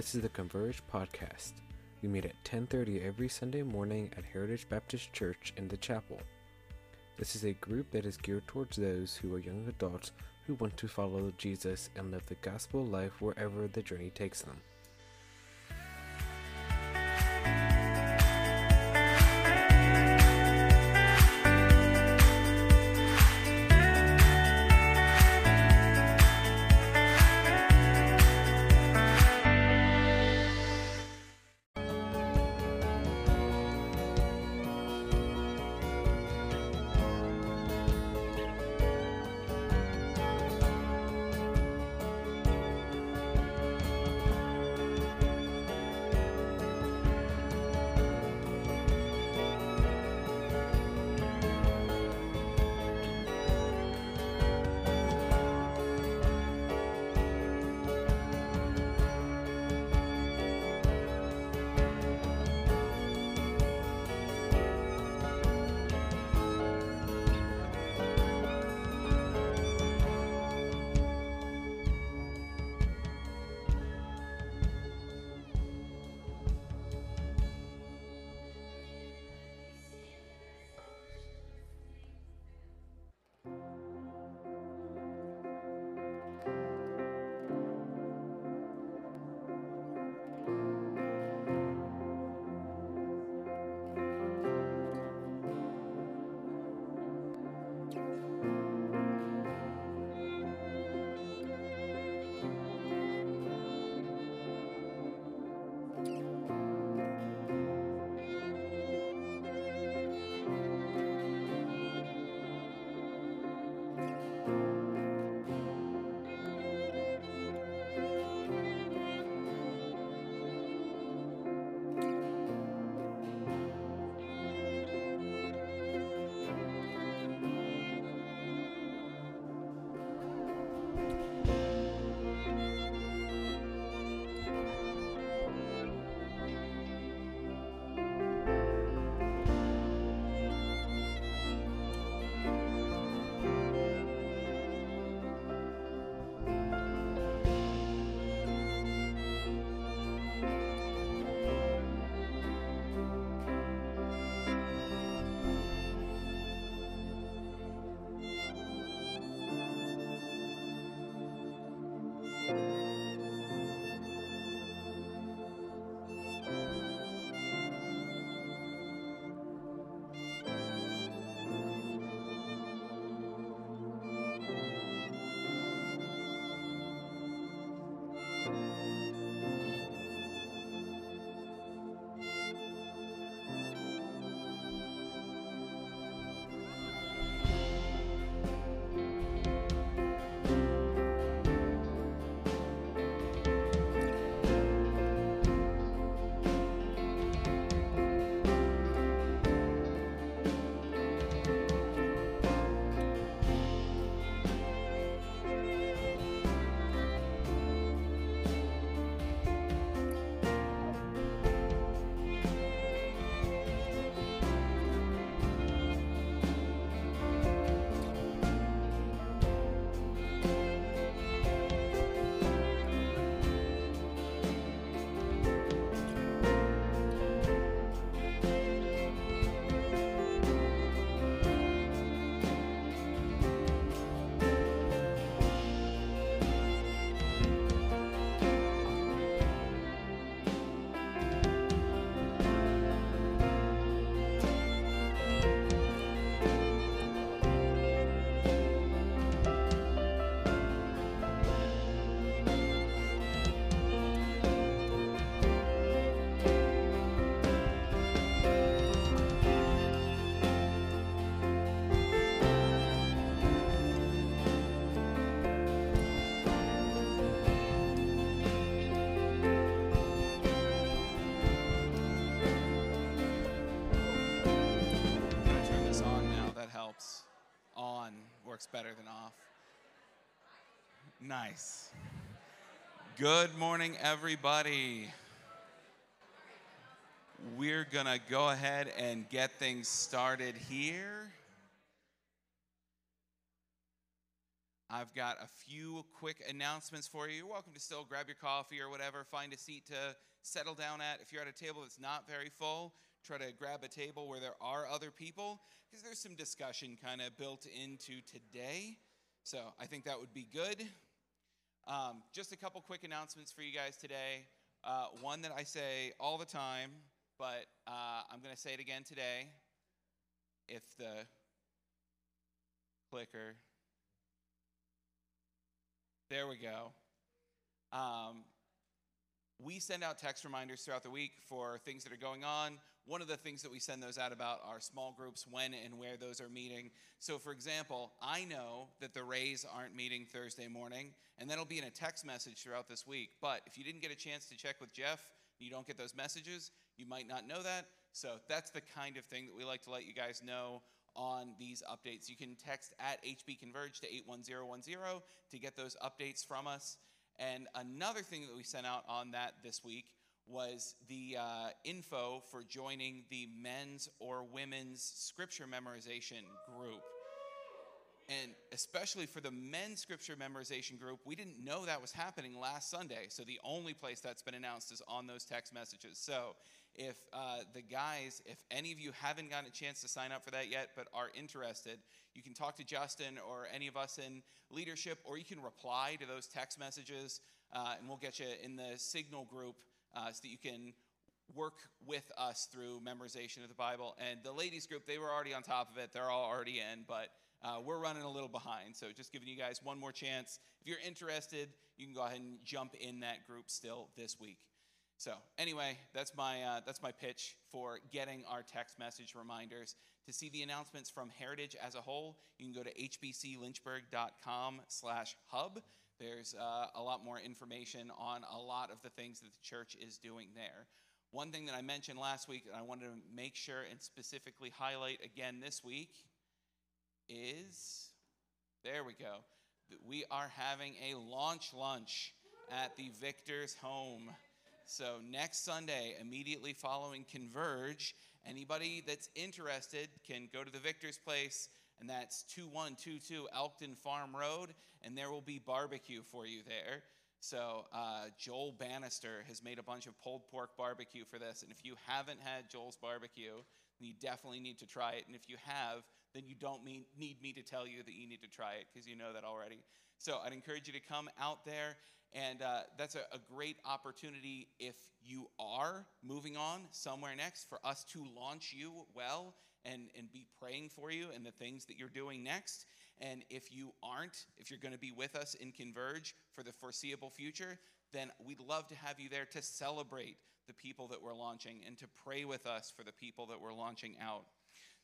This is the Converge podcast. We meet at 10:30 every Sunday morning at Heritage Baptist Church in the chapel. This is a group that is geared towards those who are young adults who want to follow Jesus and live the gospel life wherever the journey takes them. Nice. Good morning, everybody. We're gonna go ahead and get things started here. I've got a few quick announcements for you. You're welcome to still grab your coffee or whatever, find a seat to settle down at. If you're at a table that's not very full, try to grab a table where there are other people, because there's some discussion kind of built into today. So I think that would be good. Um, just a couple quick announcements for you guys today. Uh, one that I say all the time, but uh, I'm going to say it again today. If the clicker, there we go. Um, we send out text reminders throughout the week for things that are going on. One of the things that we send those out about are small groups, when and where those are meeting. So, for example, I know that the Rays aren't meeting Thursday morning, and that'll be in a text message throughout this week. But if you didn't get a chance to check with Jeff, you don't get those messages, you might not know that. So, that's the kind of thing that we like to let you guys know on these updates. You can text at HB Converge to 81010 to get those updates from us. And another thing that we sent out on that this week was the uh, info for joining the men's or women's scripture memorization group. And especially for the men's scripture memorization group, we didn't know that was happening last Sunday. So the only place that's been announced is on those text messages. So if uh, the guys, if any of you haven't gotten a chance to sign up for that yet but are interested, you can talk to Justin or any of us in leadership, or you can reply to those text messages, uh, and we'll get you in the Signal group uh, so that you can work with us through memorization of the Bible. And the ladies group, they were already on top of it, they're all already in, but uh, we're running a little behind. So just giving you guys one more chance. If you're interested, you can go ahead and jump in that group still this week. So anyway, that's my uh, that's my pitch for getting our text message reminders. To see the announcements from Heritage as a whole, you can go to hbclynchburg.com/hub. There's uh, a lot more information on a lot of the things that the church is doing there. One thing that I mentioned last week, and I wanted to make sure and specifically highlight again this week, is there we go. We are having a launch lunch at the Victor's home. So next Sunday, immediately following Converge, anybody that's interested can go to the Victor's Place, and that's 2122 Elkton Farm Road, and there will be barbecue for you there. So uh, Joel Bannister has made a bunch of pulled pork barbecue for this, and if you haven't had Joel's barbecue, then you definitely need to try it. And if you have, then you don't mean, need me to tell you that you need to try it because you know that already. So I'd encourage you to come out there and uh, that's a, a, great opportunity if you are moving on somewhere next for us to launch you well and, and be praying for you and the things that you're doing next. And if you aren't, if you're going to be with us in Converge for the foreseeable future, then we'd love to have you there to celebrate the people that we're launching and to pray with us for the people that we're launching out.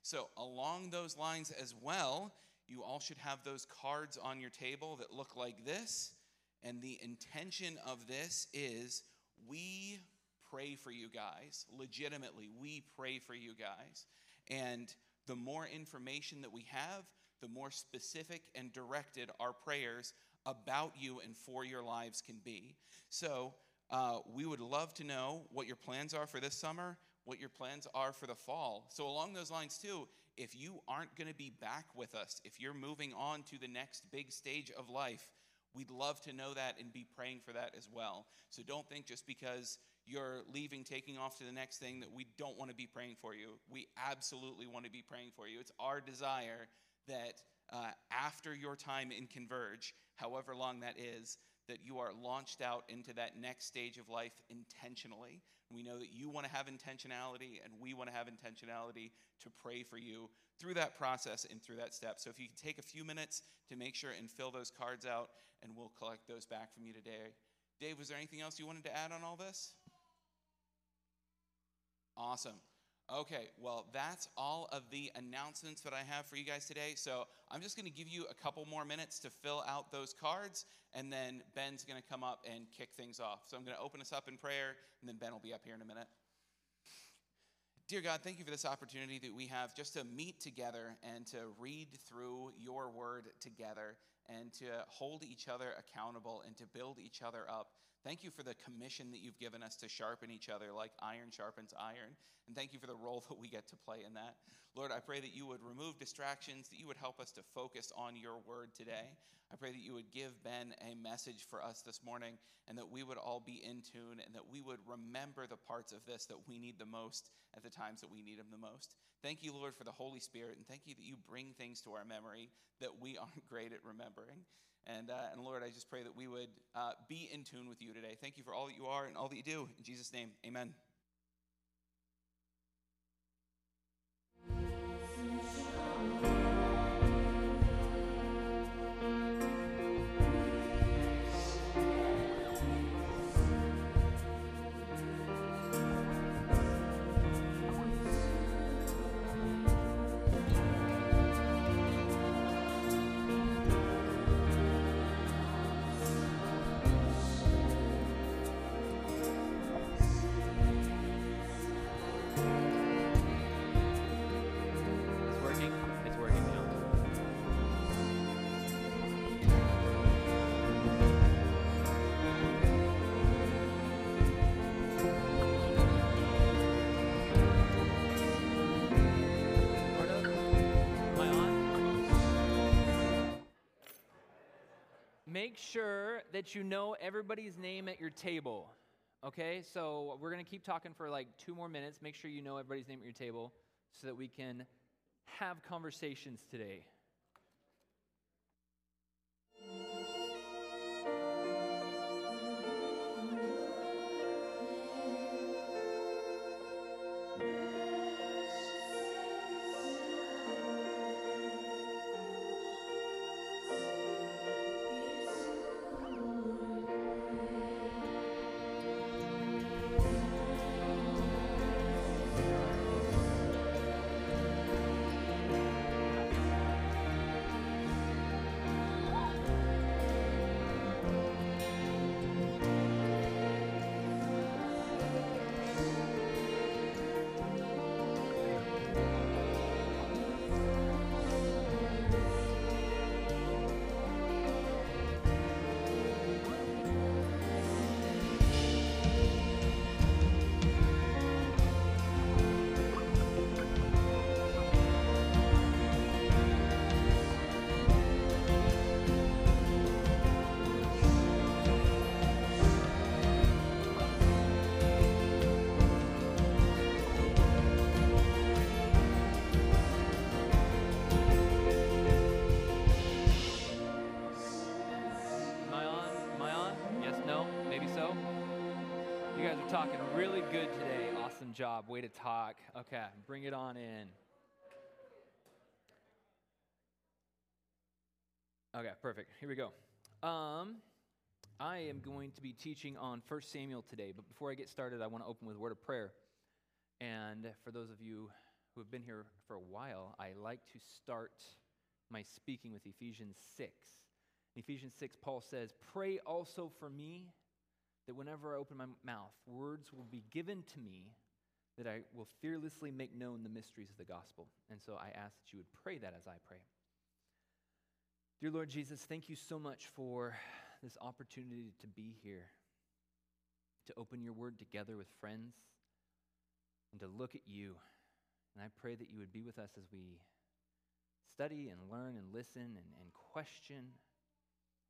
So, along those lines as well, you all should have those cards on your table that look like this. And the intention of this is we pray for you guys. Legitimately, we pray for you guys. And the more information that we have, the more specific and directed our prayers about you and for your lives can be. So, uh, we would love to know what your plans are for this summer, what your plans are for the fall. So, along those lines, too, if you aren't going to be back with us, if you're moving on to the next big stage of life, We'd love to know that and be praying for that as well. So don't think just because you're leaving, taking off to the next thing, that we don't want to be praying for you. We absolutely want to be praying for you. It's our desire that uh, after your time in Converge, however long that is, that you are launched out into that next stage of life intentionally. We know that you want to have intentionality, and we want to have intentionality to pray for you through that process and through that step. So if you could take a few minutes to make sure and fill those cards out, and we'll collect those back from you today. Dave, was there anything else you wanted to add on all this? Awesome. Okay, well, that's all of the announcements that I have for you guys today. So I'm just going to give you a couple more minutes to fill out those cards, and then Ben's going to come up and kick things off. So I'm going to open us up in prayer, and then Ben will be up here in a minute. Dear God, thank you for this opportunity that we have just to meet together and to read through your word together. And to hold each other accountable and to build each other up. Thank you for the commission that you've given us to sharpen each other like iron sharpens iron. And thank you for the role that we get to play in that. Lord, I pray that you would remove distractions, that you would help us to focus on your word today. I pray that you would give Ben a message for us this morning and that we would all be in tune and that we would remember the parts of this that we need the most at the times that we need them the most. Thank you, Lord, for the Holy Spirit, and thank you that you bring things to our memory that we aren't great at remembering. And, uh, and Lord, I just pray that we would uh, be in tune with you today. Thank you for all that you are and all that you do. In Jesus' name, amen. Sure that you know everybody's name at your table. Okay, so we're gonna keep talking for like two more minutes. Make sure you know everybody's name at your table so that we can have conversations today. Job. Way to talk. Okay, bring it on in. Okay, perfect. Here we go. Um, I am going to be teaching on 1 Samuel today, but before I get started, I want to open with a word of prayer. And for those of you who have been here for a while, I like to start my speaking with Ephesians 6. In Ephesians 6, Paul says, Pray also for me that whenever I open my mouth, words will be given to me that I will fearlessly make known the mysteries of the gospel. And so I ask that you would pray that as I pray. Dear Lord Jesus, thank you so much for this opportunity to be here, to open your word together with friends, and to look at you. And I pray that you would be with us as we study and learn and listen and, and question.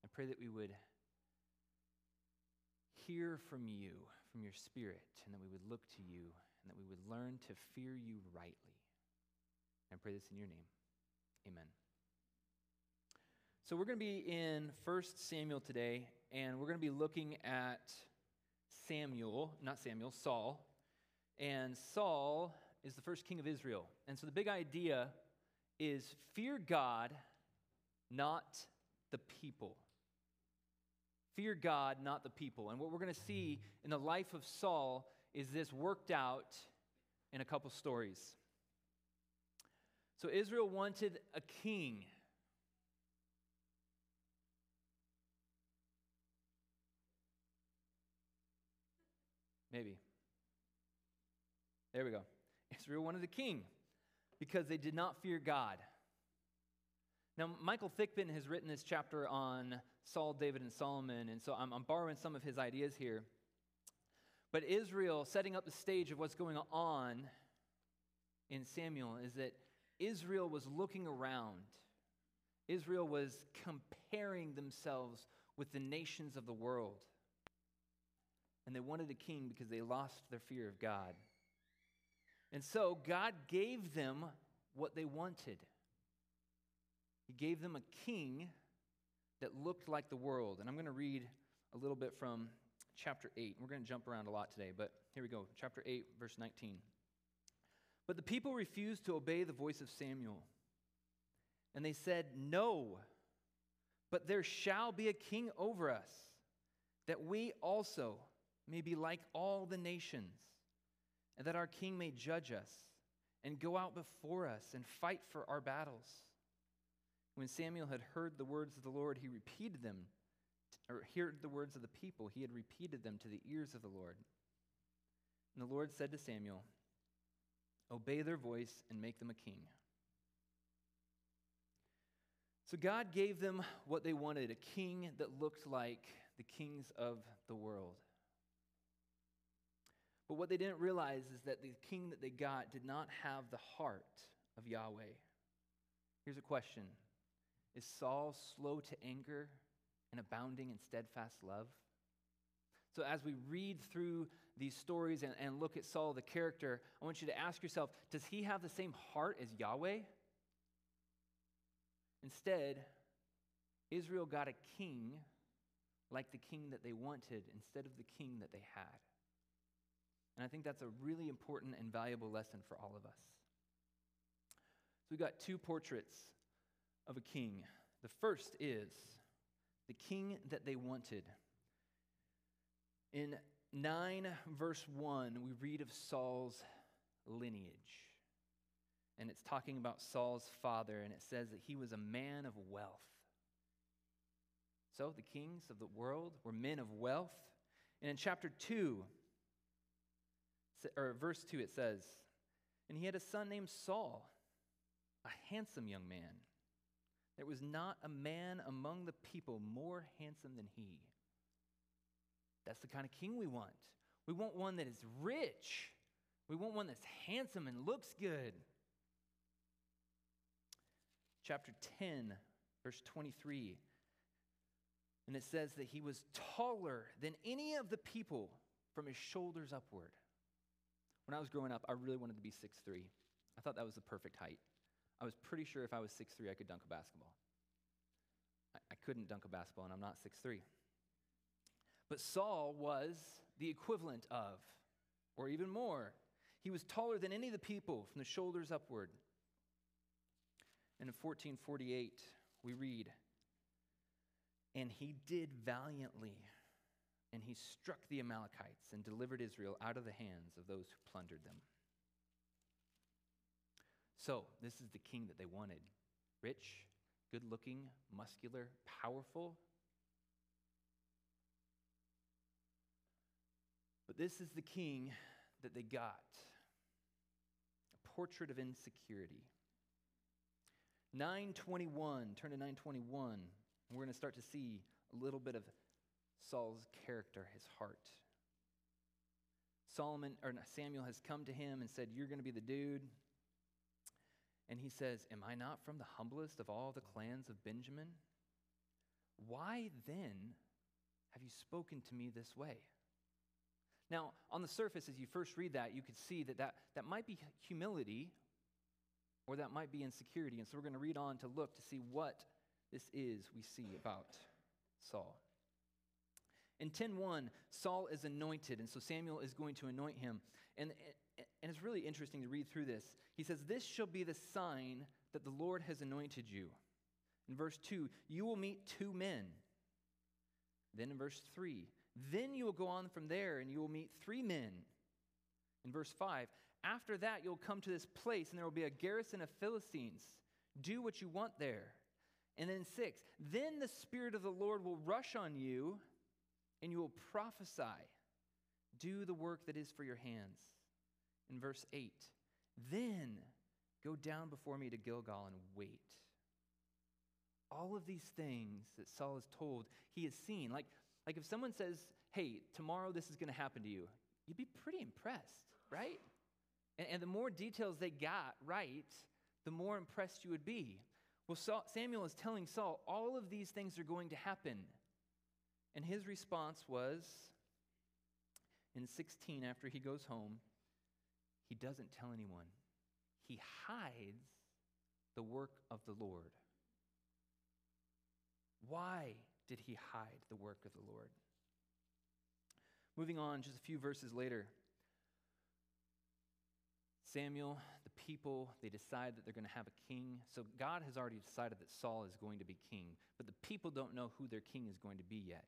I pray that we would hear from you, from your spirit, and that we would look to you, and that we would learn to fear you rightly. I pray this in your name. Amen. So we're going to be in 1 Samuel today, and we're going to be looking at Samuel, not Samuel, Saul. And Saul is the first king of Israel. And so the big idea is fear God, not the people. Fear God, not the people. And what we're going to see in the life of Saul is this worked out in a couple stories. So Israel wanted a king. Maybe. There we go. Israel wanted a king because they did not fear God. Now, Michael Thickman has written this chapter on Saul, David, and Solomon, and so I'm, I'm borrowing some of his ideas here. But Israel, setting up the stage of what's going on in Samuel, is that Israel was looking around. Israel was comparing themselves with the nations of the world. And they wanted a king because they lost their fear of God. And so God gave them what they wanted. He gave them a king that looked like the world. And I'm going to read a little bit from chapter 8. We're going to jump around a lot today, but here we go. Chapter 8, verse 19. But the people refused to obey the voice of Samuel. And they said, No, but there shall be a king over us, that we also may be like all the nations, and that our king may judge us and go out before us and fight for our battles. When Samuel had heard the words of the Lord, he repeated them, or heard the words of the people, he had repeated them to the ears of the Lord. And the Lord said to Samuel, Obey their voice and make them a king. So God gave them what they wanted a king that looked like the kings of the world. But what they didn't realize is that the king that they got did not have the heart of Yahweh. Here's a question Is Saul slow to anger and abounding in steadfast love? So, as we read through these stories and, and look at Saul, the character, I want you to ask yourself Does he have the same heart as Yahweh? Instead, Israel got a king like the king that they wanted instead of the king that they had. And I think that's a really important and valuable lesson for all of us. So we've got two portraits of a king. The first is the king that they wanted. In 9, verse 1, we read of Saul's lineage. And it's talking about Saul's father, and it says that he was a man of wealth. So the kings of the world were men of wealth. And in chapter 2, or verse 2, it says, And he had a son named Saul, a handsome young man. There was not a man among the people more handsome than he. That's the kind of king we want. We want one that is rich. We want one that's handsome and looks good. Chapter 10, verse 23. And it says that he was taller than any of the people from his shoulders upward. When I was growing up, I really wanted to be 6'3. I thought that was the perfect height. I was pretty sure if I was 6'3, I could dunk a basketball. I, I couldn't dunk a basketball, and I'm not 6'3. But Saul was the equivalent of, or even more. He was taller than any of the people from the shoulders upward. And in 1448, we read, And he did valiantly and he struck the Amalekites and delivered Israel out of the hands of those who plundered them. So, this is the king that they wanted rich, good looking, muscular, powerful. But this is the king that they got a portrait of insecurity. 921, turn to 921. We're going to start to see a little bit of Saul's character, his heart. Solomon or Samuel has come to him and said, "You're going to be the dude." And he says, "Am I not from the humblest of all the clans of Benjamin? Why then have you spoken to me this way?" Now, on the surface, as you first read that, you could see that that, that might be humility or that might be insecurity. And so we're going to read on to look to see what this is we see about Saul. In 10:1, Saul is anointed, and so Samuel is going to anoint him. And, and it's really interesting to read through this. He says, This shall be the sign that the Lord has anointed you. In verse 2, you will meet two men. Then in verse 3, then you will go on from there and you will meet three men. In verse 5, after that you'll come to this place and there will be a garrison of Philistines. Do what you want there. And then 6, then the Spirit of the Lord will rush on you and you will prophesy. Do the work that is for your hands. In verse 8, then go down before me to Gilgal and wait. all of these things that Saul is told, he has seen. Like, like if someone says, hey, tomorrow this is going to happen to you, you'd be pretty impressed, right? And, and the more details they got right, the more impressed you would be. Well, Saul, Samuel is telling Saul, all of these things are going to happen. And his response was in 16, after he goes home, he doesn't tell anyone. He hides the work of the Lord. Why did he hide the work of the Lord? Moving on, just a few verses later, Samuel, the people, they decide that they're going to have a king. So God has already decided that Saul is going to be king, but the people don't know who their king is going to be yet.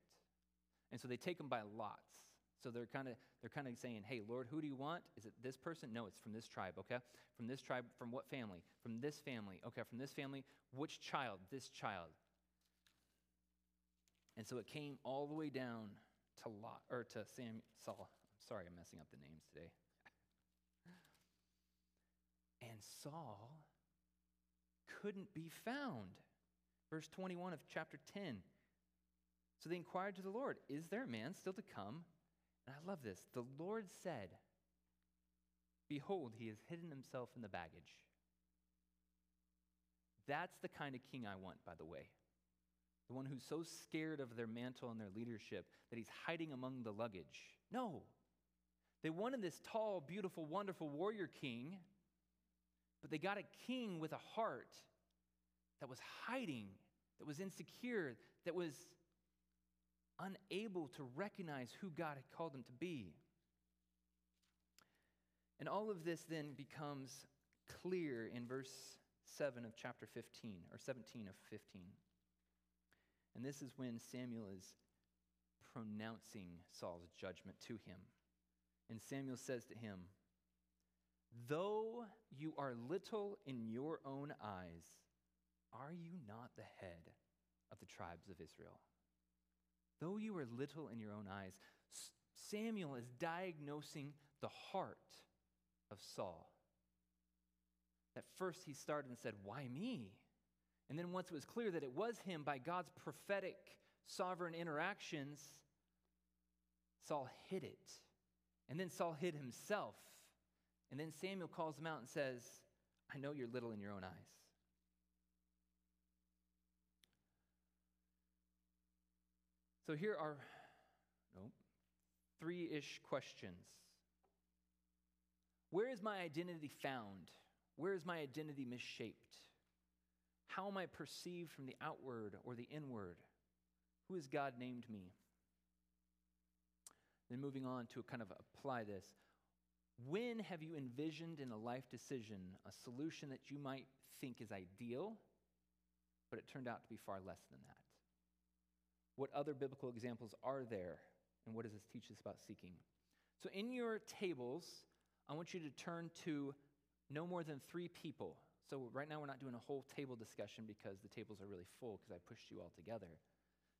And so they take him by lots. So they're kind of they're kind of saying, "Hey, Lord, who do you want? Is it this person? No, it's from this tribe, okay? From this tribe, from what family? From this family. Okay, from this family, which child? This child." And so it came all the way down to Lot or to Sam Saul. I'm Sorry, I'm messing up the names today. and Saul couldn't be found. Verse 21 of chapter 10. So they inquired to the Lord, Is there a man still to come? And I love this. The Lord said, Behold, he has hidden himself in the baggage. That's the kind of king I want, by the way. The one who's so scared of their mantle and their leadership that he's hiding among the luggage. No. They wanted this tall, beautiful, wonderful warrior king, but they got a king with a heart that was hiding, that was insecure, that was unable to recognize who God had called them to be. And all of this then becomes clear in verse 7 of chapter 15, or 17 of 15. And this is when Samuel is pronouncing Saul's judgment to him. And Samuel says to him, Though you are little in your own eyes, are you not the head of the tribes of Israel? Though you are little in your own eyes, Samuel is diagnosing the heart of Saul. At first, he started and said, Why me? And then, once it was clear that it was him by God's prophetic, sovereign interactions, Saul hid it. And then Saul hid himself. And then Samuel calls him out and says, I know you're little in your own eyes. So here are no, three ish questions. Where is my identity found? Where is my identity misshaped? How am I perceived from the outward or the inward? Who has God named me? Then moving on to kind of apply this. When have you envisioned in a life decision a solution that you might think is ideal, but it turned out to be far less than that? What other biblical examples are there? And what does this teach us about seeking? So, in your tables, I want you to turn to no more than three people. So, right now, we're not doing a whole table discussion because the tables are really full because I pushed you all together.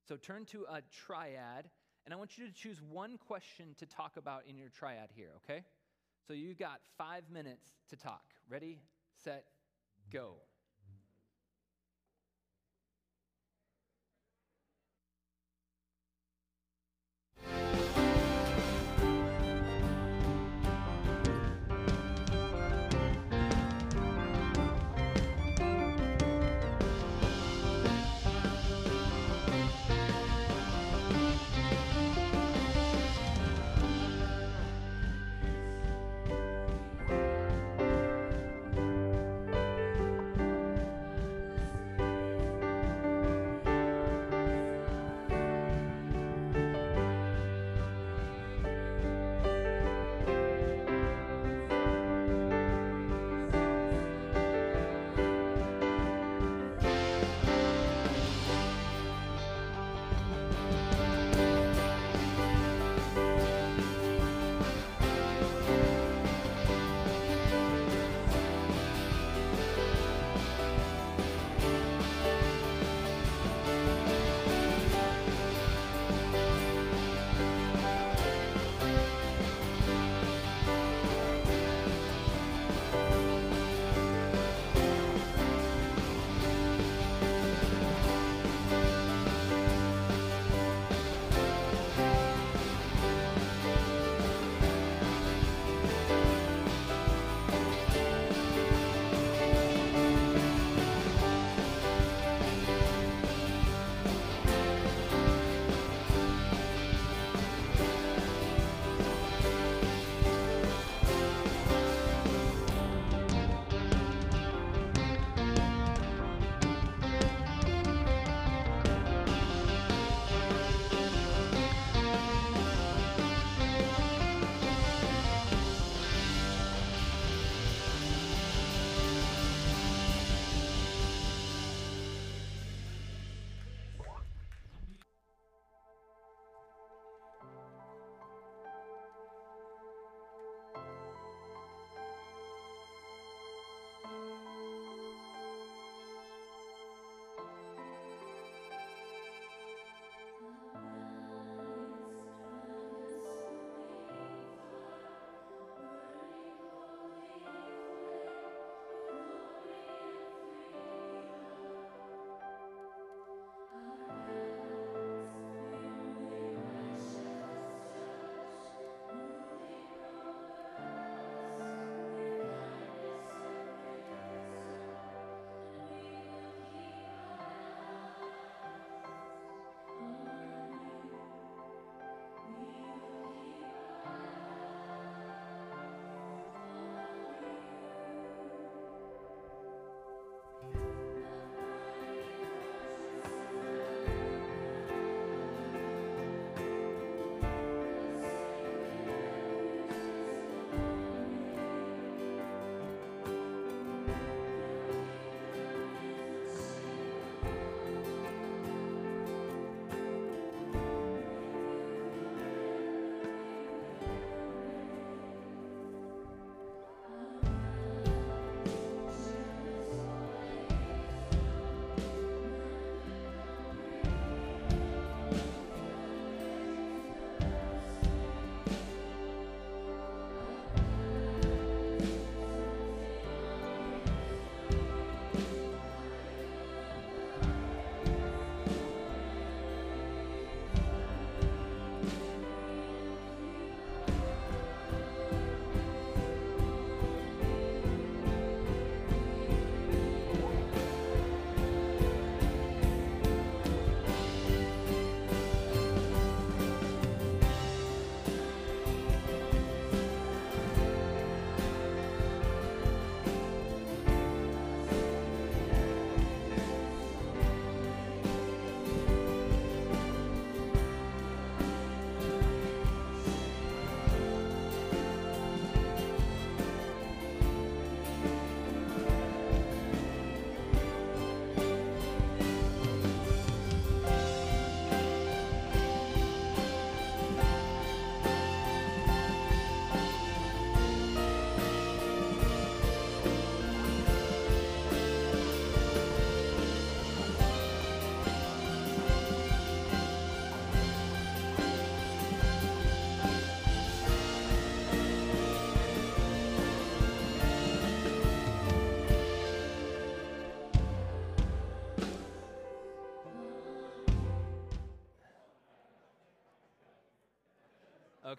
So, turn to a triad, and I want you to choose one question to talk about in your triad here, okay? So, you've got five minutes to talk. Ready, set, go.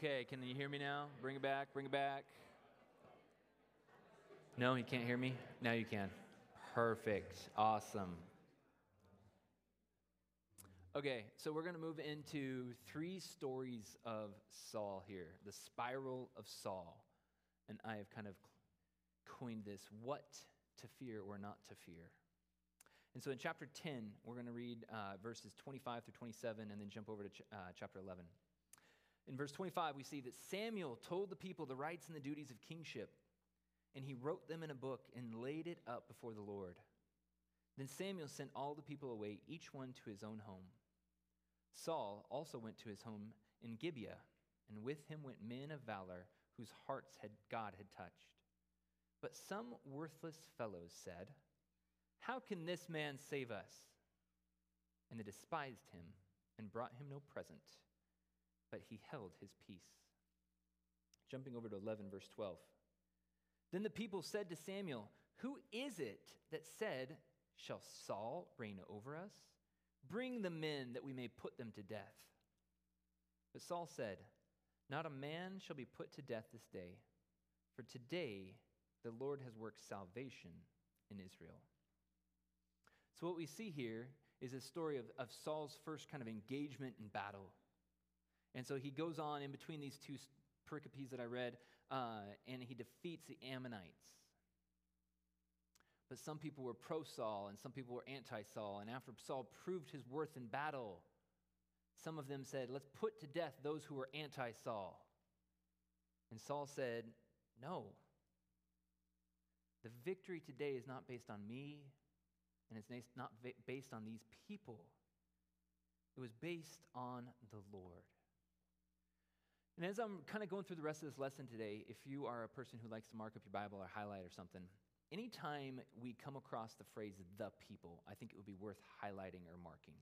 Okay, can you hear me now? Bring it back, bring it back. No, you can't hear me? Now you can. Perfect. Awesome. Okay, so we're going to move into three stories of Saul here the spiral of Saul. And I have kind of coined this what to fear or not to fear. And so in chapter 10, we're going to read uh, verses 25 through 27 and then jump over to ch- uh, chapter 11. In verse 25, we see that Samuel told the people the rights and the duties of kingship, and he wrote them in a book and laid it up before the Lord. Then Samuel sent all the people away, each one to his own home. Saul also went to his home in Gibeah, and with him went men of valor whose hearts had God had touched. But some worthless fellows said, How can this man save us? And they despised him and brought him no present, but he held his peace. Jumping over to 11, verse 12. Then the people said to Samuel, Who is it that said, Shall Saul reign over us? Bring the men that we may put them to death. But Saul said, Not a man shall be put to death this day, for today the Lord has worked salvation in Israel. So, what we see here is a story of, of Saul's first kind of engagement in battle. And so he goes on in between these two pericopes that I read, uh, and he defeats the Ammonites. But some people were pro Saul and some people were anti Saul. And after Saul proved his worth in battle, some of them said, Let's put to death those who were anti Saul. And Saul said, No. The victory today is not based on me, and it's not based on these people. It was based on the Lord. And as I'm kind of going through the rest of this lesson today, if you are a person who likes to mark up your Bible or highlight or something, anytime we come across the phrase the people, I think it would be worth highlighting or marking.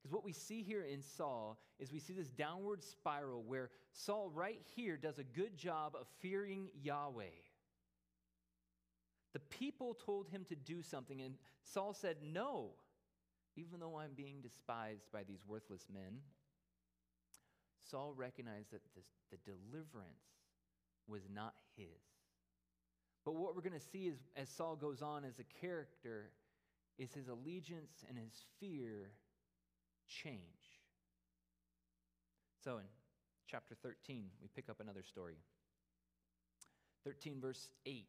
Because what we see here in Saul is we see this downward spiral where Saul, right here, does a good job of fearing Yahweh. The people told him to do something, and Saul said, No, even though I'm being despised by these worthless men. Saul recognized that this, the deliverance was not his. But what we're going to see is, as Saul goes on as a character is his allegiance and his fear change. So in chapter 13, we pick up another story. 13, verse 8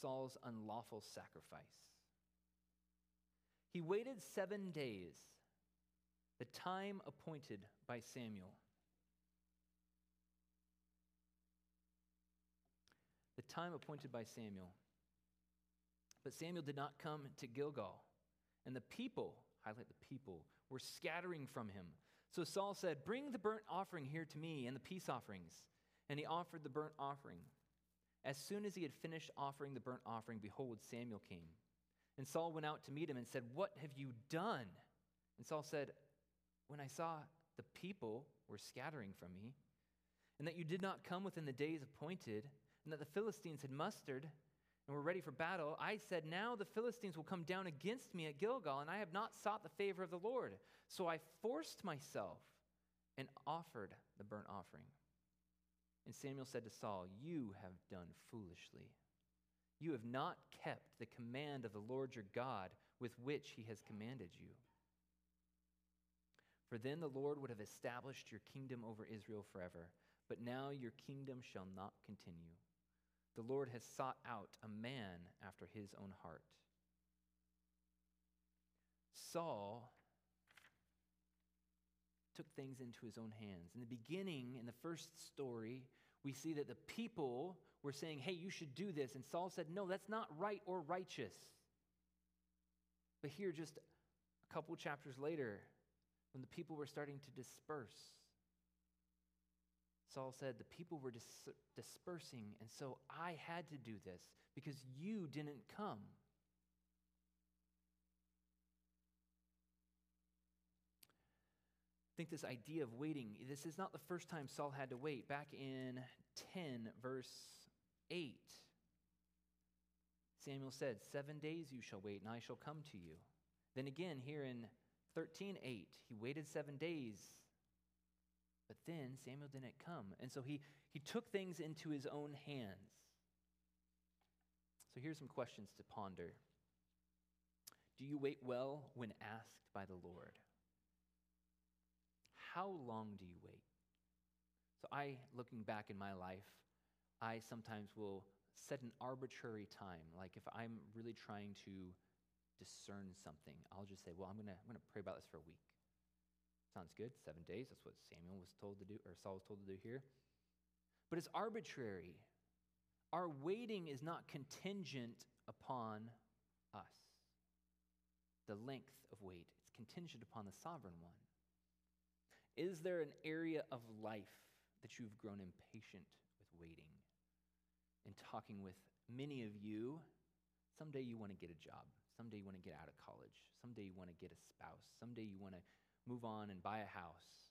Saul's unlawful sacrifice. He waited seven days, the time appointed by Samuel. The time appointed by Samuel. But Samuel did not come to Gilgal, and the people, highlight the people, were scattering from him. So Saul said, Bring the burnt offering here to me and the peace offerings. And he offered the burnt offering. As soon as he had finished offering the burnt offering, behold, Samuel came. And Saul went out to meet him and said, What have you done? And Saul said, When I saw the people were scattering from me, and that you did not come within the days appointed, and that the Philistines had mustered and were ready for battle, I said, Now the Philistines will come down against me at Gilgal, and I have not sought the favor of the Lord. So I forced myself and offered the burnt offering. And Samuel said to Saul, You have done foolishly. You have not kept the command of the Lord your God with which he has commanded you. For then the Lord would have established your kingdom over Israel forever. But now your kingdom shall not continue. The Lord has sought out a man after his own heart. Saul took things into his own hands. In the beginning, in the first story, we see that the people were saying, Hey, you should do this. And Saul said, No, that's not right or righteous. But here, just a couple chapters later, when the people were starting to disperse, Saul said, The people were dis- dispersing, and so I had to do this because you didn't come. I think this idea of waiting, this is not the first time Saul had to wait. Back in 10, verse 8, Samuel said, Seven days you shall wait, and I shall come to you. Then again, here in 13, 8, he waited seven days but then Samuel didn't come. And so he, he took things into his own hands. So here's some questions to ponder. Do you wait well when asked by the Lord? How long do you wait? So, I, looking back in my life, I sometimes will set an arbitrary time. Like if I'm really trying to discern something, I'll just say, well, I'm going to I'm going to pray about this for a week. Sounds good. Seven days. That's what Samuel was told to do, or Saul was told to do here. But it's arbitrary. Our waiting is not contingent upon us. The length of wait, it's contingent upon the sovereign one. Is there an area of life that you've grown impatient with waiting? In talking with many of you, someday you want to get a job. Someday you want to get out of college. Someday you want to get a spouse. Someday you want to move on and buy a house.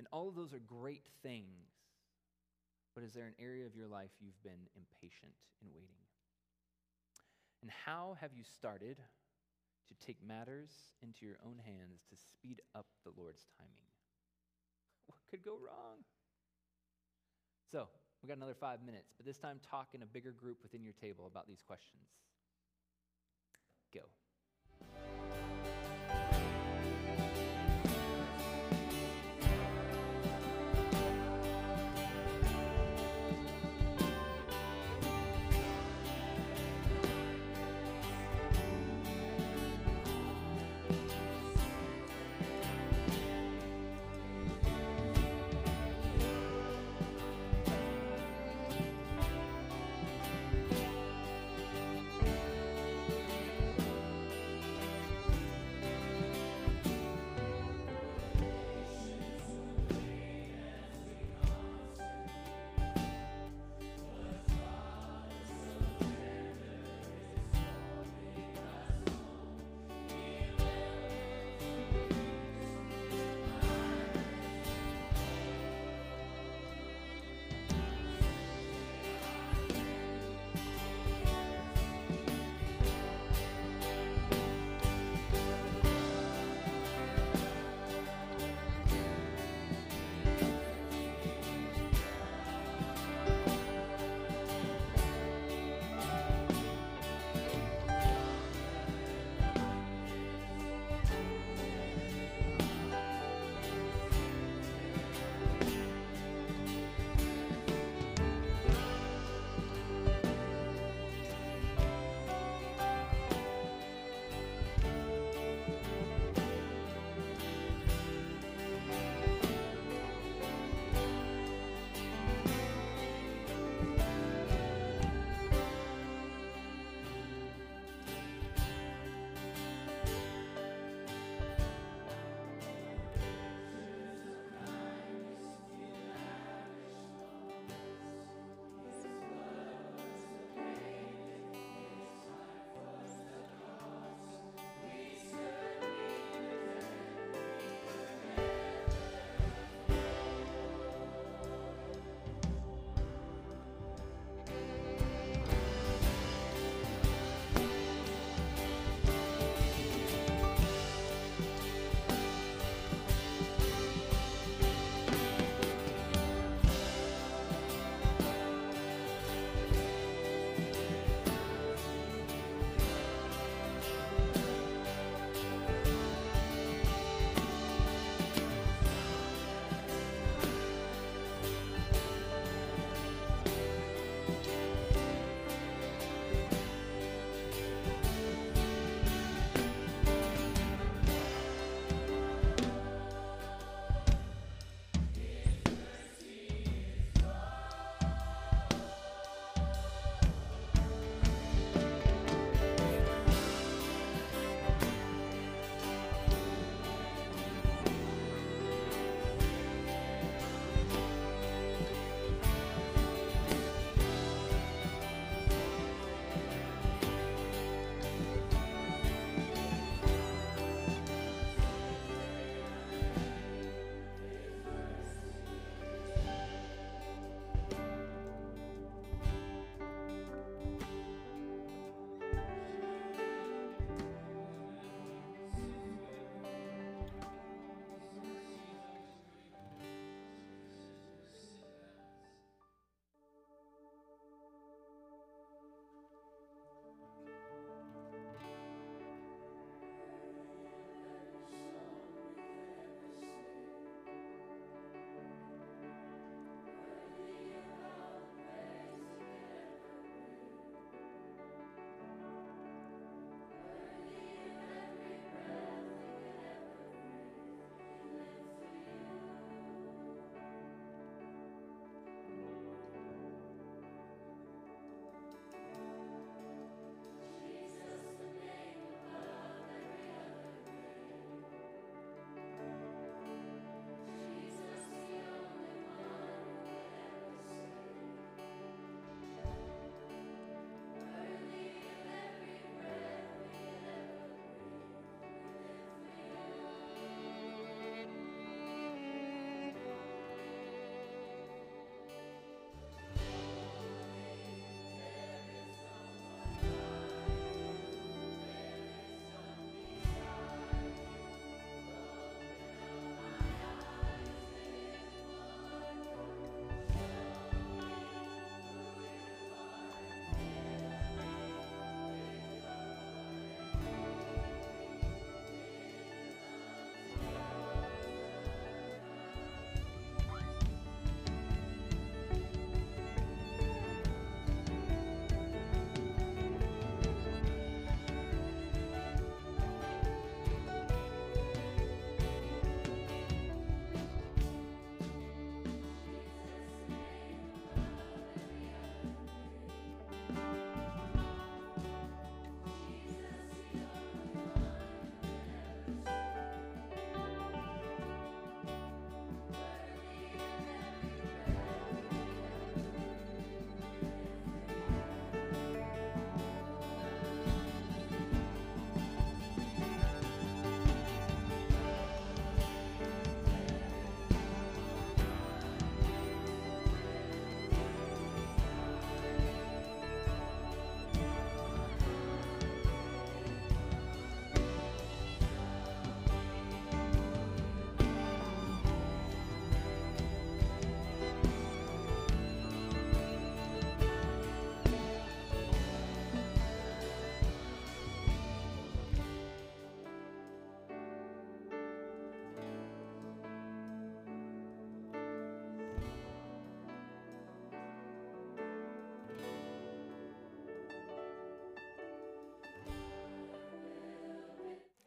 And all of those are great things. But is there an area of your life you've been impatient in waiting? And how have you started to take matters into your own hands to speed up the Lord's timing? What could go wrong? So, we got another five minutes, but this time talk in a bigger group within your table about these questions. Go.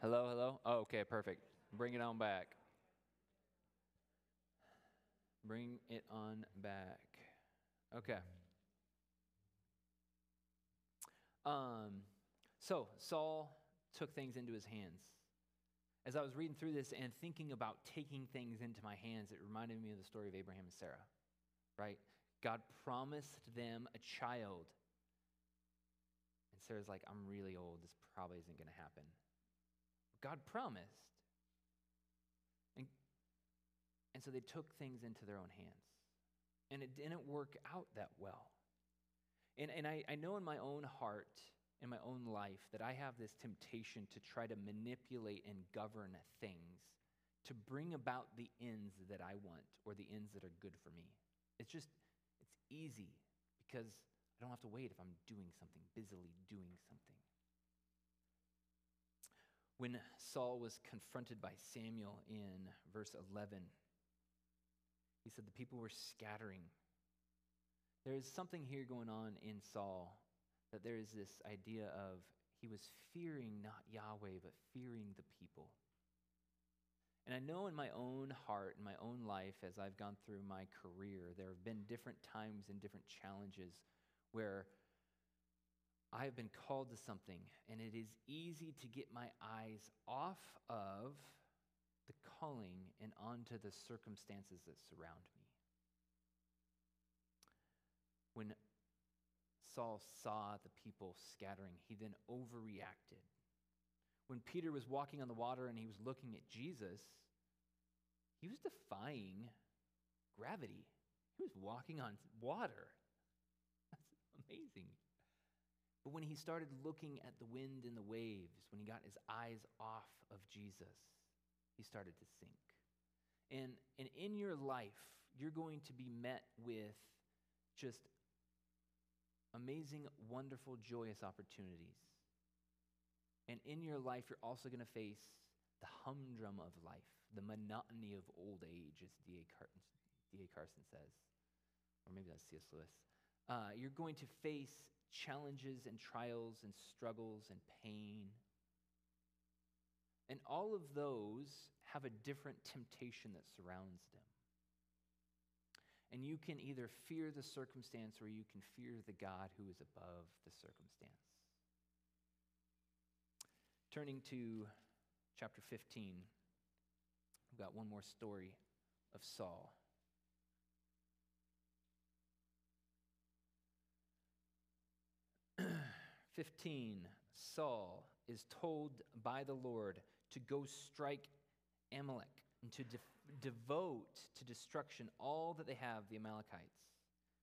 Hello, hello? Oh, okay, perfect. Bring it on back. Bring it on back. Okay. Um, so Saul took things into his hands. As I was reading through this and thinking about taking things into my hands, it reminded me of the story of Abraham and Sarah, right? God promised them a child. And Sarah's like, I'm really old. This probably isn't going to happen. God promised. And, and so they took things into their own hands. And it didn't work out that well. And, and I, I know in my own heart, in my own life, that I have this temptation to try to manipulate and govern things to bring about the ends that I want or the ends that are good for me. It's just, it's easy because I don't have to wait if I'm doing something, busily doing something. When Saul was confronted by Samuel in verse 11, he said the people were scattering. There is something here going on in Saul that there is this idea of he was fearing not Yahweh, but fearing the people. And I know in my own heart, in my own life, as I've gone through my career, there have been different times and different challenges where I have been called to something, and it is easy to get my eyes off of the calling and onto the circumstances that surround me. When Saul saw the people scattering, he then overreacted. When Peter was walking on the water and he was looking at Jesus, he was defying gravity. He was walking on water. That's amazing. But when he started looking at the wind and the waves, when he got his eyes off of Jesus, he started to sink. And, and in your life, you're going to be met with just amazing, wonderful, joyous opportunities. And in your life, you're also going to face the humdrum of life, the monotony of old age, as D.A. Carson, D.A. Carson says. Or maybe that's C.S. Lewis. Uh, you're going to face challenges and trials and struggles and pain. And all of those have a different temptation that surrounds them. And you can either fear the circumstance or you can fear the God who is above the circumstance. Turning to chapter 15, we've got one more story of Saul. 15, Saul is told by the Lord to go strike Amalek and to de- devote to destruction all that they have, the Amalekites,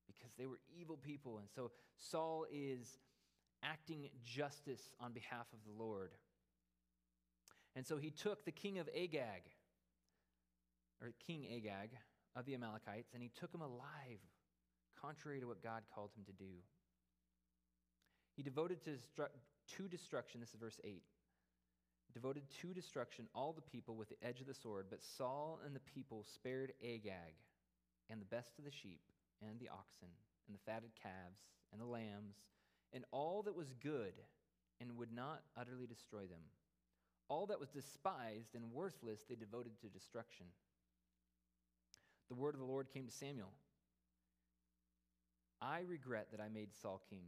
because they were evil people. And so Saul is acting justice on behalf of the Lord. And so he took the king of Agag, or King Agag of the Amalekites, and he took him alive, contrary to what God called him to do. He devoted to, destru- to destruction, this is verse 8, devoted to destruction all the people with the edge of the sword, but Saul and the people spared Agag and the best of the sheep and the oxen and the fatted calves and the lambs and all that was good and would not utterly destroy them. All that was despised and worthless they devoted to destruction. The word of the Lord came to Samuel. I regret that I made Saul king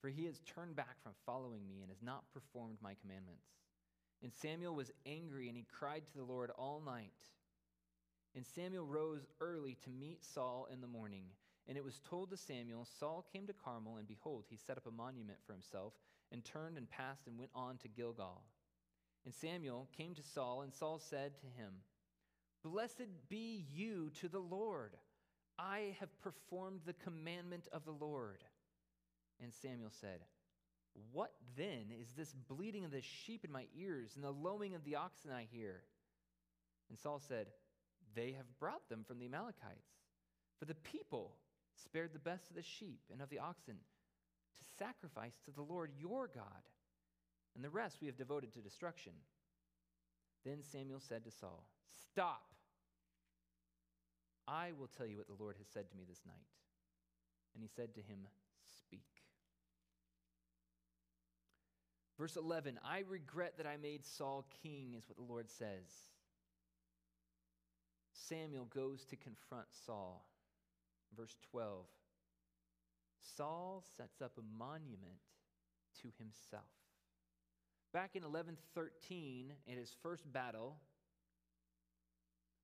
for he has turned back from following me and has not performed my commandments. And Samuel was angry, and he cried to the Lord all night. And Samuel rose early to meet Saul in the morning. And it was told to Samuel, Saul came to Carmel, and behold, he set up a monument for himself, and turned and passed and went on to Gilgal. And Samuel came to Saul, and Saul said to him, Blessed be you to the Lord. I have performed the commandment of the Lord. And Samuel said, What then is this bleating of the sheep in my ears and the lowing of the oxen I hear? And Saul said, They have brought them from the Amalekites. For the people spared the best of the sheep and of the oxen to sacrifice to the Lord your God, and the rest we have devoted to destruction. Then Samuel said to Saul, Stop! I will tell you what the Lord has said to me this night. And he said to him, Verse 11 I regret that I made Saul king, is what the Lord says. Samuel goes to confront Saul. Verse 12 Saul sets up a monument to himself. Back in 1113, in his first battle,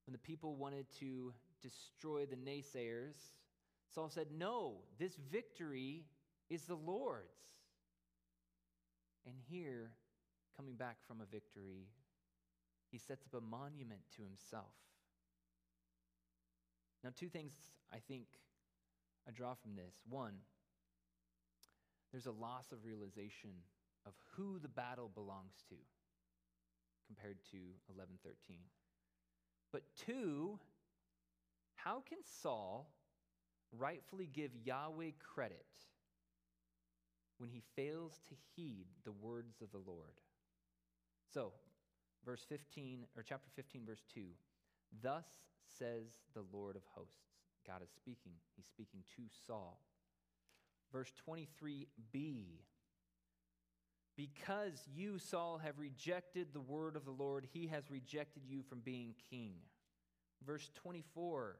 when the people wanted to destroy the naysayers, Saul said, No, this victory is the Lord's. And here, coming back from a victory, he sets up a monument to himself. Now, two things I think I draw from this. One, there's a loss of realization of who the battle belongs to compared to 1113. But two, how can Saul rightfully give Yahweh credit when he fails to heed the words of the Lord? So, verse 15 or chapter 15 verse 2. Thus says the Lord of hosts. God is speaking. He's speaking to Saul. Verse 23b Because you, Saul, have rejected the word of the Lord, he has rejected you from being king. Verse 24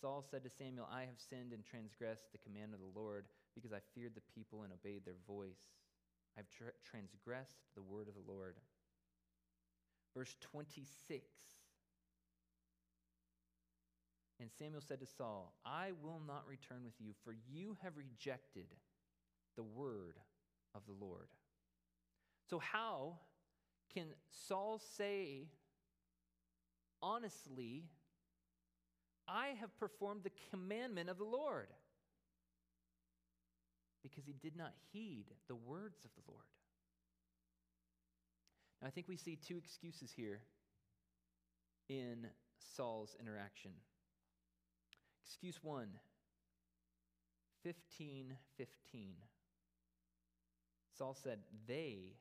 Saul said to Samuel, I have sinned and transgressed the command of the Lord because I feared the people and obeyed their voice. I've tra- transgressed the word of the Lord. Verse 26 and Samuel said to Saul, I will not return with you, for you have rejected the word of the Lord. So, how can Saul say honestly, I have performed the commandment of the Lord? Because he did not heed the words of the Lord. Now, I think we see two excuses here in Saul's interaction. Excuse 1, 15 15. Saul said, They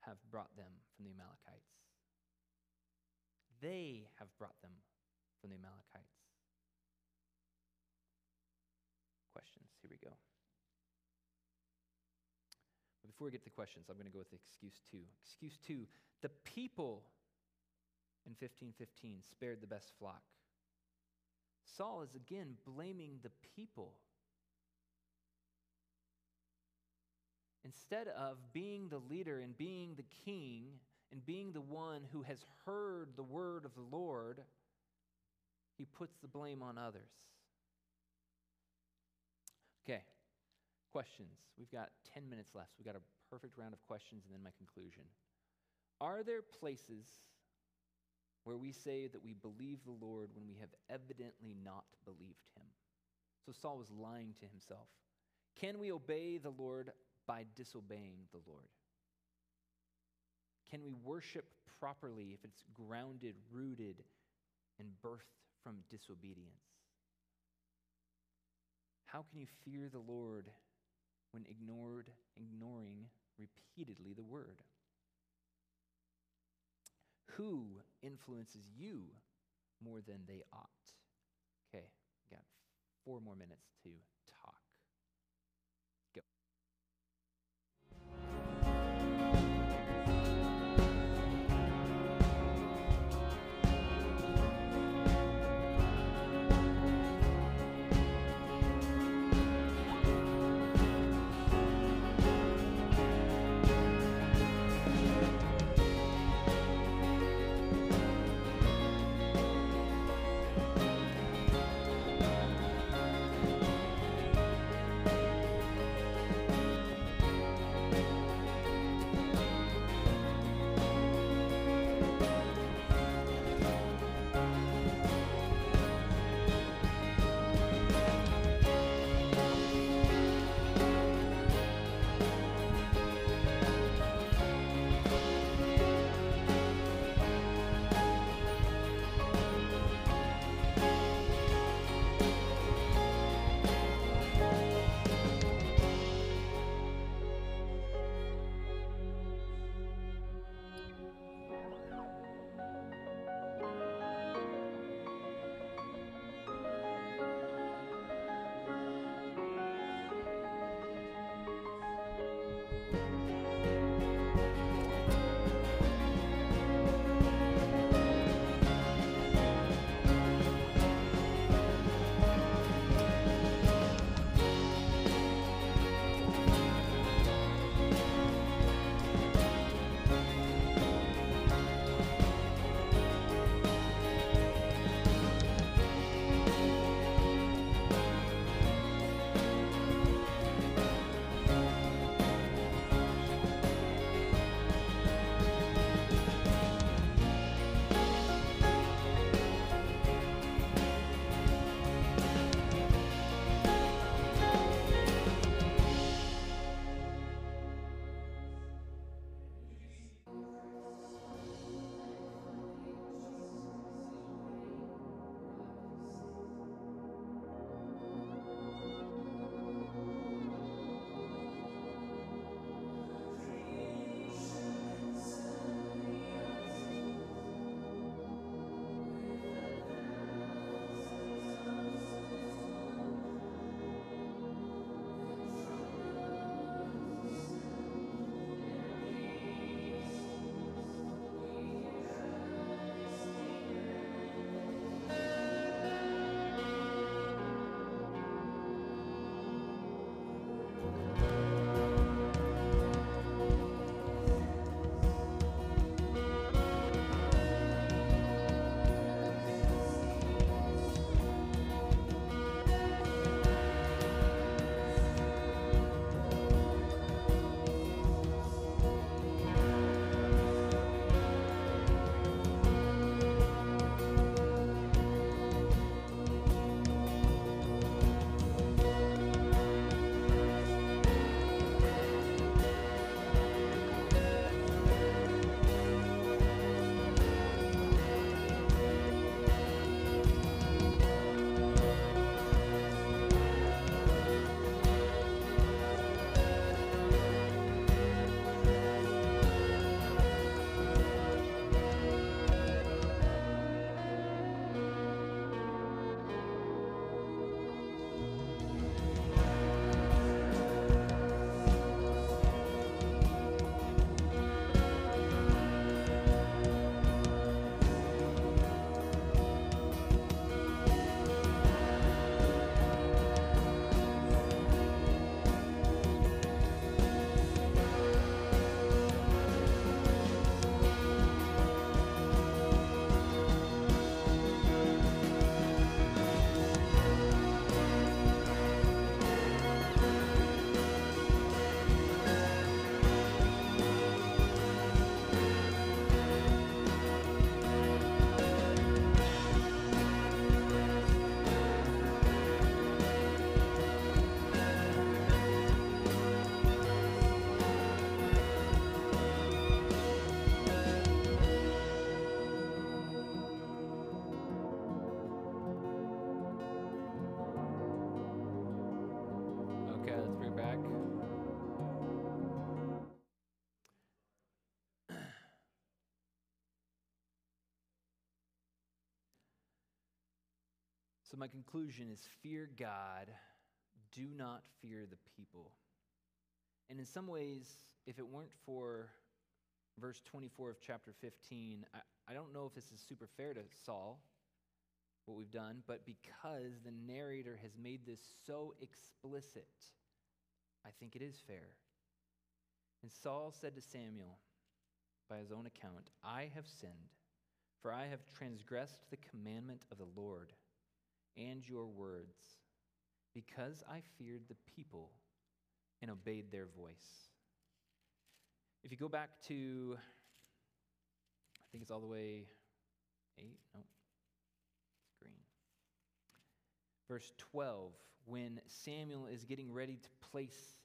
have brought them from the Amalekites. They have brought them from the Amalekites. Questions? Here we go. But before we get to the questions, I'm going to go with excuse two. Excuse two the people in 1515 spared the best flock. Saul is again blaming the people. Instead of being the leader and being the king and being the one who has heard the word of the Lord, he puts the blame on others. Okay, questions. We've got 10 minutes left. We've got a perfect round of questions and then my conclusion. Are there places where we say that we believe the Lord when we have evidently not believed him. So Saul was lying to himself. Can we obey the Lord by disobeying the Lord? Can we worship properly if it's grounded, rooted, and birthed from disobedience? How can you fear the Lord when ignored, ignoring repeatedly the word? Who influences you more than they ought? Okay, got four more minutes to My conclusion is fear God, do not fear the people. And in some ways, if it weren't for verse 24 of chapter 15, I, I don't know if this is super fair to Saul, what we've done, but because the narrator has made this so explicit, I think it is fair. And Saul said to Samuel, by his own account, I have sinned, for I have transgressed the commandment of the Lord and your words, because I feared the people and obeyed their voice. If you go back to, I think it's all the way eight, no, it's green. Verse 12, when Samuel is getting ready to place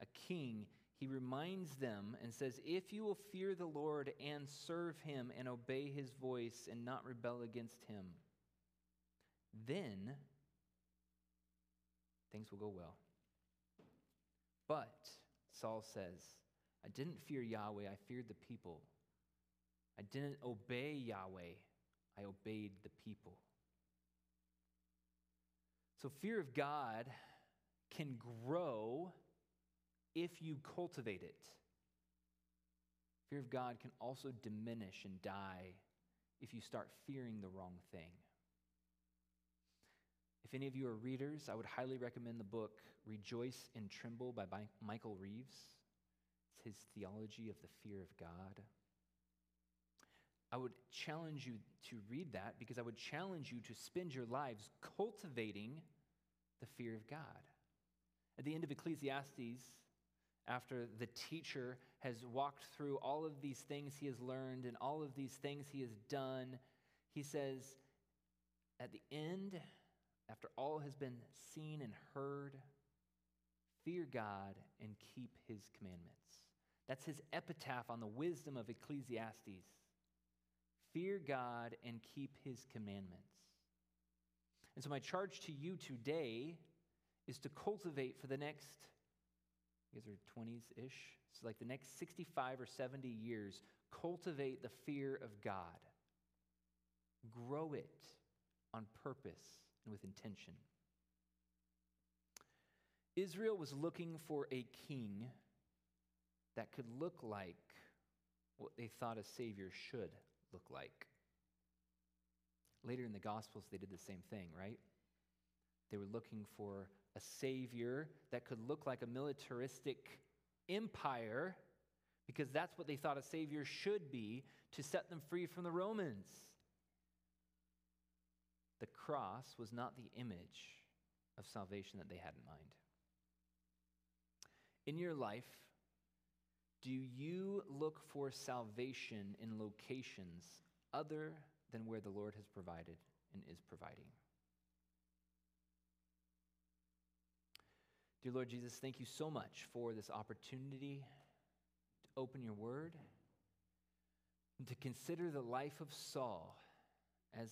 a king, he reminds them and says, If you will fear the Lord and serve him and obey his voice and not rebel against him, then things will go well. But, Saul says, I didn't fear Yahweh, I feared the people. I didn't obey Yahweh, I obeyed the people. So, fear of God can grow if you cultivate it. Fear of God can also diminish and die if you start fearing the wrong thing. If any of you are readers, I would highly recommend the book Rejoice and Tremble by Michael Reeves. It's his theology of the fear of God. I would challenge you to read that because I would challenge you to spend your lives cultivating the fear of God. At the end of Ecclesiastes, after the teacher has walked through all of these things he has learned and all of these things he has done, he says, at the end, after all has been seen and heard, fear God and keep his commandments. That's his epitaph on the wisdom of Ecclesiastes. Fear God and keep his commandments. And so, my charge to you today is to cultivate for the next you guys are 20s ish. So, like the next 65 or 70 years, cultivate the fear of God. Grow it on purpose and with intention. Israel was looking for a king that could look like what they thought a Savior should look like. Later in the Gospels, they did the same thing, right? They were looking for a savior that could look like a militaristic empire because that's what they thought a savior should be to set them free from the Romans. The cross was not the image of salvation that they had in mind. In your life, do you look for salvation in locations other than where the Lord has provided and is providing? Dear Lord Jesus, thank you so much for this opportunity to open your word and to consider the life of Saul as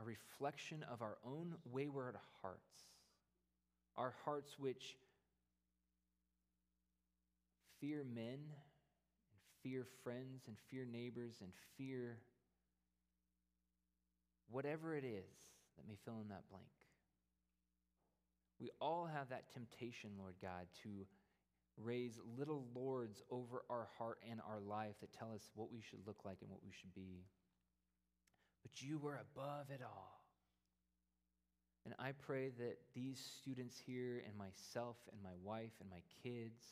a reflection of our own wayward hearts, our hearts which fear men and fear friends and fear neighbors and fear whatever it is that may fill in that blank. We all have that temptation, Lord God, to raise little lords over our heart and our life that tell us what we should look like and what we should be. But you were above it all. And I pray that these students here, and myself, and my wife, and my kids,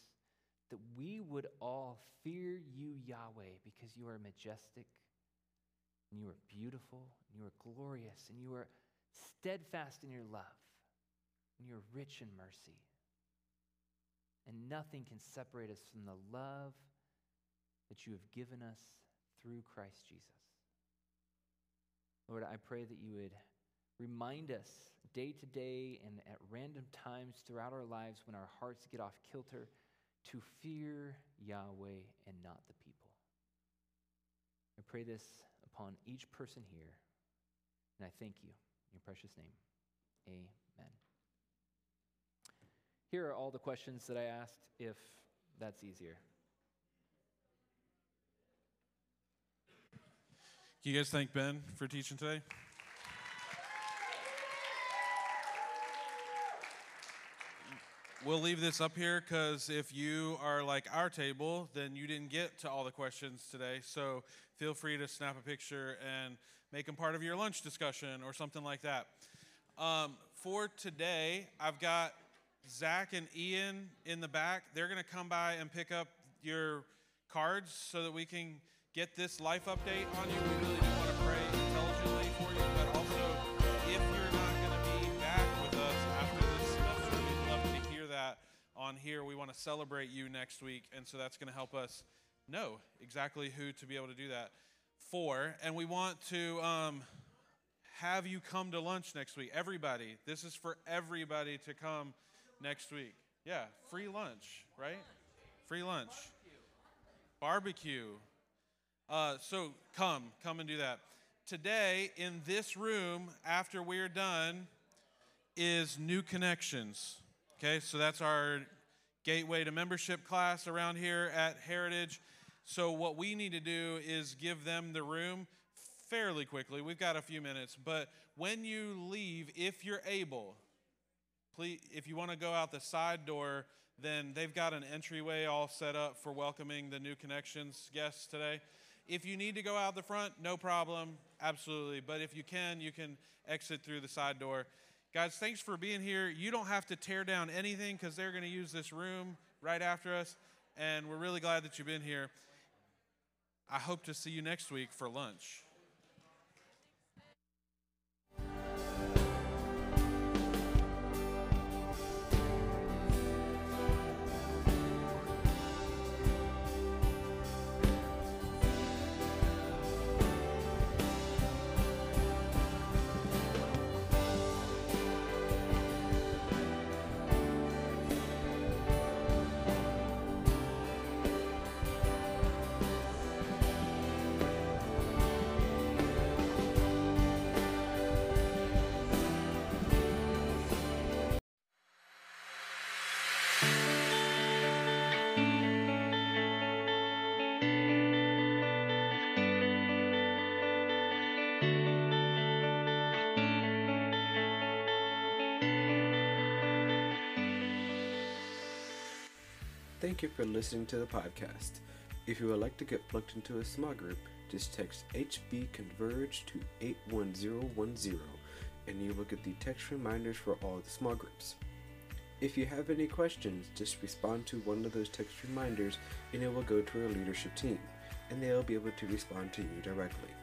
that we would all fear you, Yahweh, because you are majestic, and you are beautiful, and you are glorious, and you are steadfast in your love and you're rich in mercy. And nothing can separate us from the love that you have given us through Christ Jesus. Lord, I pray that you would remind us day to day and at random times throughout our lives when our hearts get off kilter to fear Yahweh and not the people. I pray this upon each person here, and I thank you in your precious name. Amen. Here are all the questions that I asked, if that's easier. Can you guys thank Ben for teaching today? We'll leave this up here because if you are like our table, then you didn't get to all the questions today. So feel free to snap a picture and make them part of your lunch discussion or something like that. Um, for today, I've got Zach and Ian in the back. They're going to come by and pick up your cards so that we can get this life update on you. We really do want to pray intelligently for you, but also if you're not going to be back with us after this semester, we'd love to hear that on here. We want to celebrate you next week, and so that's going to help us know exactly who to be able to do that for. And we want to. Um, have you come to lunch next week. Everybody. This is for everybody to come next week. Yeah, free lunch, right? Free lunch. Barbecue. Uh, so come, come and do that. Today, in this room, after we're done, is New Connections. Okay, so that's our gateway to membership class around here at Heritage. So, what we need to do is give them the room fairly quickly. We've got a few minutes, but when you leave, if you're able, please, if you want to go out the side door, then they've got an entryway all set up for welcoming the new connections guests today. If you need to go out the front, no problem, absolutely. But if you can, you can exit through the side door. Guys, thanks for being here. You don't have to tear down anything because they're going to use this room right after us, and we're really glad that you've been here. I hope to see you next week for lunch. Thank you for listening to the podcast. If you would like to get plugged into a small group, just text HB Converge to 81010 and you will get the text reminders for all the small groups. If you have any questions, just respond to one of those text reminders and it will go to our leadership team and they will be able to respond to you directly.